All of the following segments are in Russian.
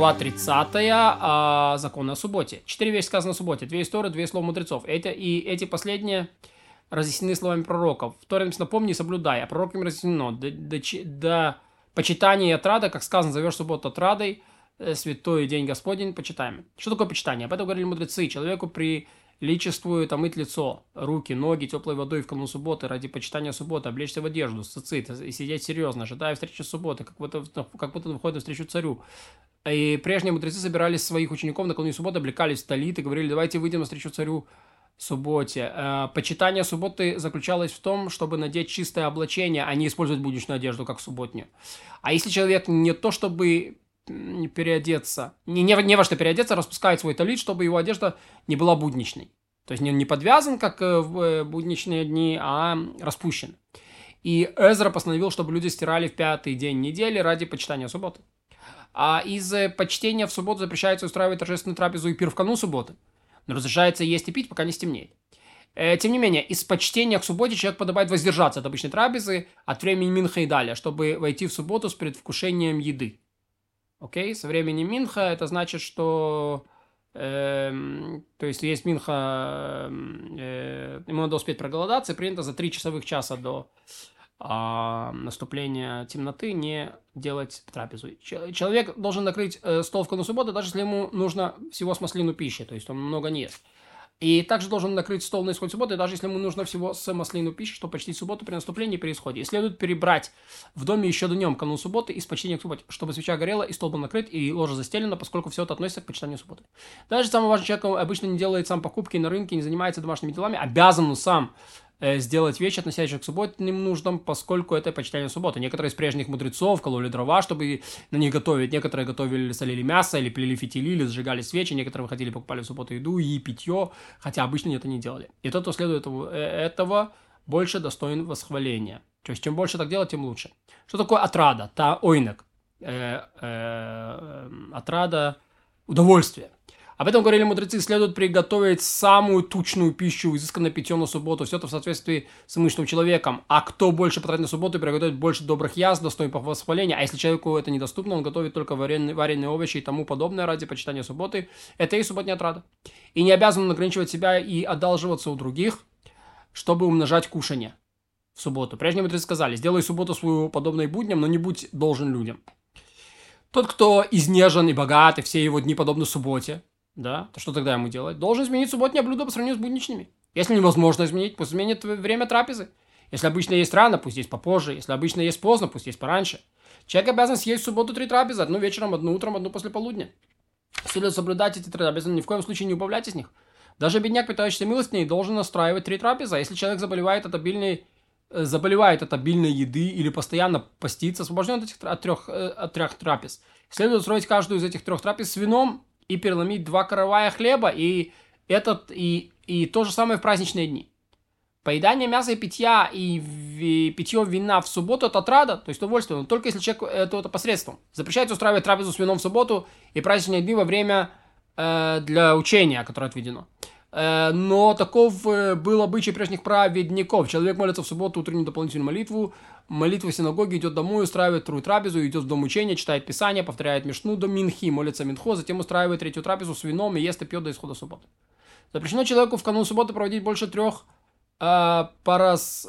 глава 30, а, законы о субботе. Четыре вещи сказано о субботе. Две истории, две слова мудрецов. Это, и эти последние разъяснены словами пророков. В Торе написано «помни и соблюдай», а пророками разъяснено «до, до, до почитания и отрада, как сказано, зовешь субботу отрадой, э, святой день Господень, почитаем». Что такое почитание? Об этом говорили мудрецы. Человеку при личествует омыть лицо, руки, ноги теплой водой в канун субботы ради почитания субботы, облечься в одежду, сцицит и сидеть серьезно, ожидая встречи субботы, как будто, как будто выходит на встречу царю. И прежние мудрецы собирались своих учеников накануне субботы, облекались в талит и говорили, давайте выйдем на встречу царю субботе. Э, почитание субботы заключалось в том, чтобы надеть чистое облачение, а не использовать будничную одежду, как субботнюю. А если человек не то чтобы переодеться, не, не, не во что переодеться, распускает свой талит, чтобы его одежда не была будничной. То есть не, не подвязан, как э, в э, будничные дни, а распущен. И Эзра постановил, чтобы люди стирали в пятый день недели ради почитания субботы. А из почтения в субботу запрещается устраивать торжественную трапезу и пир в канун субботы. Но разрешается есть и пить, пока не стемнеет. Э, тем не менее, из почтения к субботе человек подобает воздержаться от обычной трапезы, от времени Минха и далее, чтобы войти в субботу с предвкушением еды. Окей, со времени Минха это значит, что э, то есть есть Минха, э, ему надо успеть проголодаться, принято за 3 часовых часа до э, наступления темноты не делать трапезу. Человек должен накрыть э, стол в канун субботы, даже если ему нужно всего с маслину пищи, то есть он много не ест. И также должен накрыть стол на исход субботы, даже если ему нужно всего с маслину пищи, чтобы почтить субботу при наступлении и при исходе. И следует перебрать в доме еще днем канун субботы из почтения к субботе, чтобы свеча горела и стол был накрыт и ложа застелена, поскольку все это относится к почитанию субботы. Даже самый важный человек обычно не делает сам покупки на рынке, не занимается домашними делами, обязан сам сделать вещи, относящиеся к субботним нуждам, поскольку это почитание субботы. Некоторые из прежних мудрецов кололи дрова, чтобы на них готовить. Некоторые готовили, солили мясо, или плели фитили, или зажигали свечи. Некоторые выходили, покупали в субботу еду и питье, хотя обычно это не делали. И тот, кто следует э, этого больше достоин восхваления. То есть, чем больше так делать, тем лучше. Что такое отрада? Та ойнек. Э, э, отрада удовольствие. Об этом говорили мудрецы, следует приготовить самую тучную пищу, изысканно питьем на субботу. Все это в соответствии с имущественным человеком. А кто больше потратит на субботу, приготовит больше добрых яств, достойных восхваления. А если человеку это недоступно, он готовит только вареные, вареные овощи и тому подобное ради почитания субботы. Это и субботняя отрада. И не обязан ограничивать себя и одалживаться у других, чтобы умножать кушание в субботу. Прежние мудрецы сказали, сделай субботу свою подобной будням, но не будь должен людям. Тот, кто изнежен и богат, и все его дни подобны субботе, да, то что тогда ему делать? Должен изменить субботнее блюдо по сравнению с будничными. Если невозможно изменить, пусть изменит время трапезы. Если обычно есть рано, пусть есть попозже. Если обычно есть поздно, пусть есть пораньше. Человек обязан съесть в субботу три трапезы. Одну вечером, одну утром, одну после полудня. Следует соблюдать эти трапезы, ни в коем случае не убавлять из них. Даже бедняк, питающийся милостыней, должен настраивать три трапезы. А если человек заболевает от обильной э, заболевает от обильной еды или постоянно постится, освобожден от, этих, от, трех, э, от трех трапез. Следует устроить каждую из этих трех трапез с вином и переломить два каравая хлеба, и, этот, и, и то же самое в праздничные дни. Поедание мяса и питья и, и питье вина в субботу – это отрада, то есть удовольствие, но только если человек это, это посредством. Запрещается устраивать трапезу с вином в субботу и праздничные дни во время э, для учения, которое отведено. Э, но таков э, был обычай прежних праведников. Человек молится в субботу утреннюю дополнительную молитву, молитва в синагоге, идет домой, устраивает вторую трапезу, идет в дом учения, читает Писание, повторяет Мишну до Минхи, молится Минхо, затем устраивает третью трапезу с вином и ест и пьет до исхода субботы. Запрещено человеку в канун субботы проводить больше трех э, парас,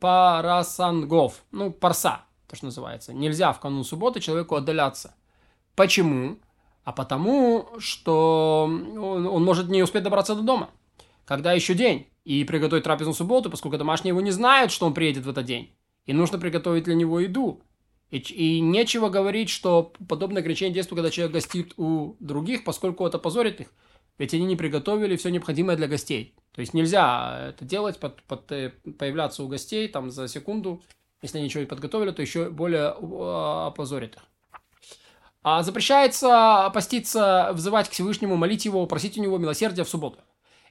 парасангов, ну, парса, то, что называется. Нельзя в канун субботы человеку отдаляться. Почему? А потому, что он, он может не успеть добраться до дома, когда еще день, и приготовить трапезу в субботу, поскольку домашние его не знают, что он приедет в этот день, и нужно приготовить для него еду. И, и нечего говорить, что подобное ограничение действует, когда человек гостит у других, поскольку это позорит их, ведь они не приготовили все необходимое для гостей. То есть нельзя это делать, под, под, э, появляться у гостей там за секунду, если они ничего не подготовили, то еще более а, опозорит их. А запрещается поститься, взывать к Всевышнему, молить его, просить у него милосердия в субботу.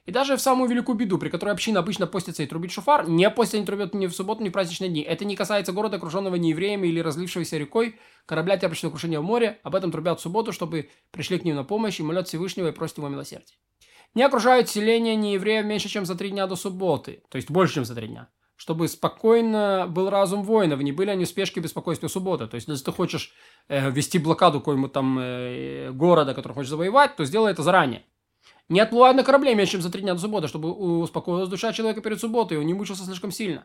И даже в самую великую беду, при которой община обычно постится и трубит шуфар, не постят, не трубят ни в субботу, ни в праздничные дни. Это не касается города, окруженного неевреями или разлившегося рекой, корабля, терпящего крушения в море. Об этом трубят в субботу, чтобы пришли к ним на помощь и молят Всевышнего и просят его милосердия. Не окружают селение неевреев меньше, чем за три дня до субботы, то есть больше, чем за три дня. Чтобы спокойно был разум воинов, не были они в спешке беспокойстве субботы. То есть, если ты хочешь э, вести блокаду какого-нибудь там э, города, который хочешь завоевать, то сделай это заранее. Не отплывай на корабле меньше, чем за три дня до субботы, чтобы успокоилась душа человека перед субботой, и он не мучился слишком сильно.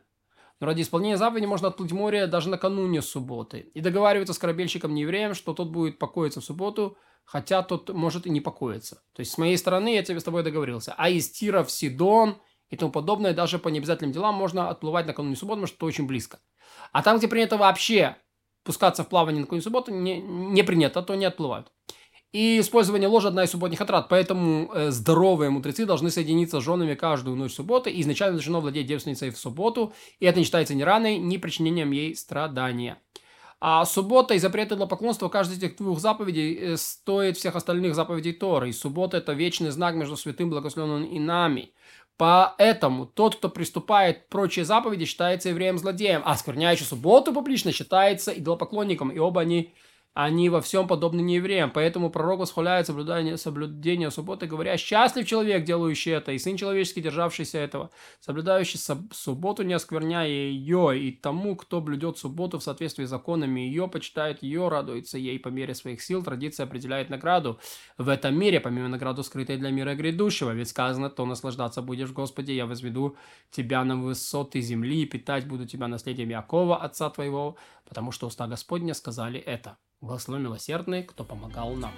Но ради исполнения заповеди можно отплыть в море даже накануне субботы. И договариваться с корабельщиком неевреем, что тот будет покоиться в субботу, хотя тот может и не покоиться. То есть, с моей стороны, я тебе с тобой договорился. А из Тира в Сидон и тому подобное, даже по необязательным делам можно отплывать накануне субботы, потому что очень близко. А там, где принято вообще пускаться в плавание накануне субботы, не, не принято, то не отплывают. И использование ложа – одна из субботних отрад, поэтому э, здоровые мудрецы должны соединиться с женами каждую ночь субботы, и изначально должно владеть девственницей в субботу, и это не считается ни раной, ни причинением ей страдания. А суббота и запрет поклонства каждой из этих двух заповедей э, стоит всех остальных заповедей Торы. И суббота – это вечный знак между святым благословенным и нами. Поэтому тот, кто приступает прочие заповеди, считается евреем-злодеем, а скверняющий субботу публично считается идолопоклонником, и оба они они во всем подобны неевреям. Поэтому пророк восхваляет соблюдение, соблюдение субботы, говоря, «Счастлив человек, делающий это, и сын человеческий, державшийся этого, соблюдающий субботу, не оскверняя ее, и тому, кто блюдет субботу в соответствии с законами ее, почитает ее, радуется ей по мере своих сил, традиция определяет награду в этом мире, помимо награду, скрытой для мира грядущего. Ведь сказано, то наслаждаться будешь, Господи, я возведу тебя на высоты земли, и питать буду тебя наследием Якова, отца твоего, потому что уста Господня сказали это. Благословен милосердный, кто помогал нам.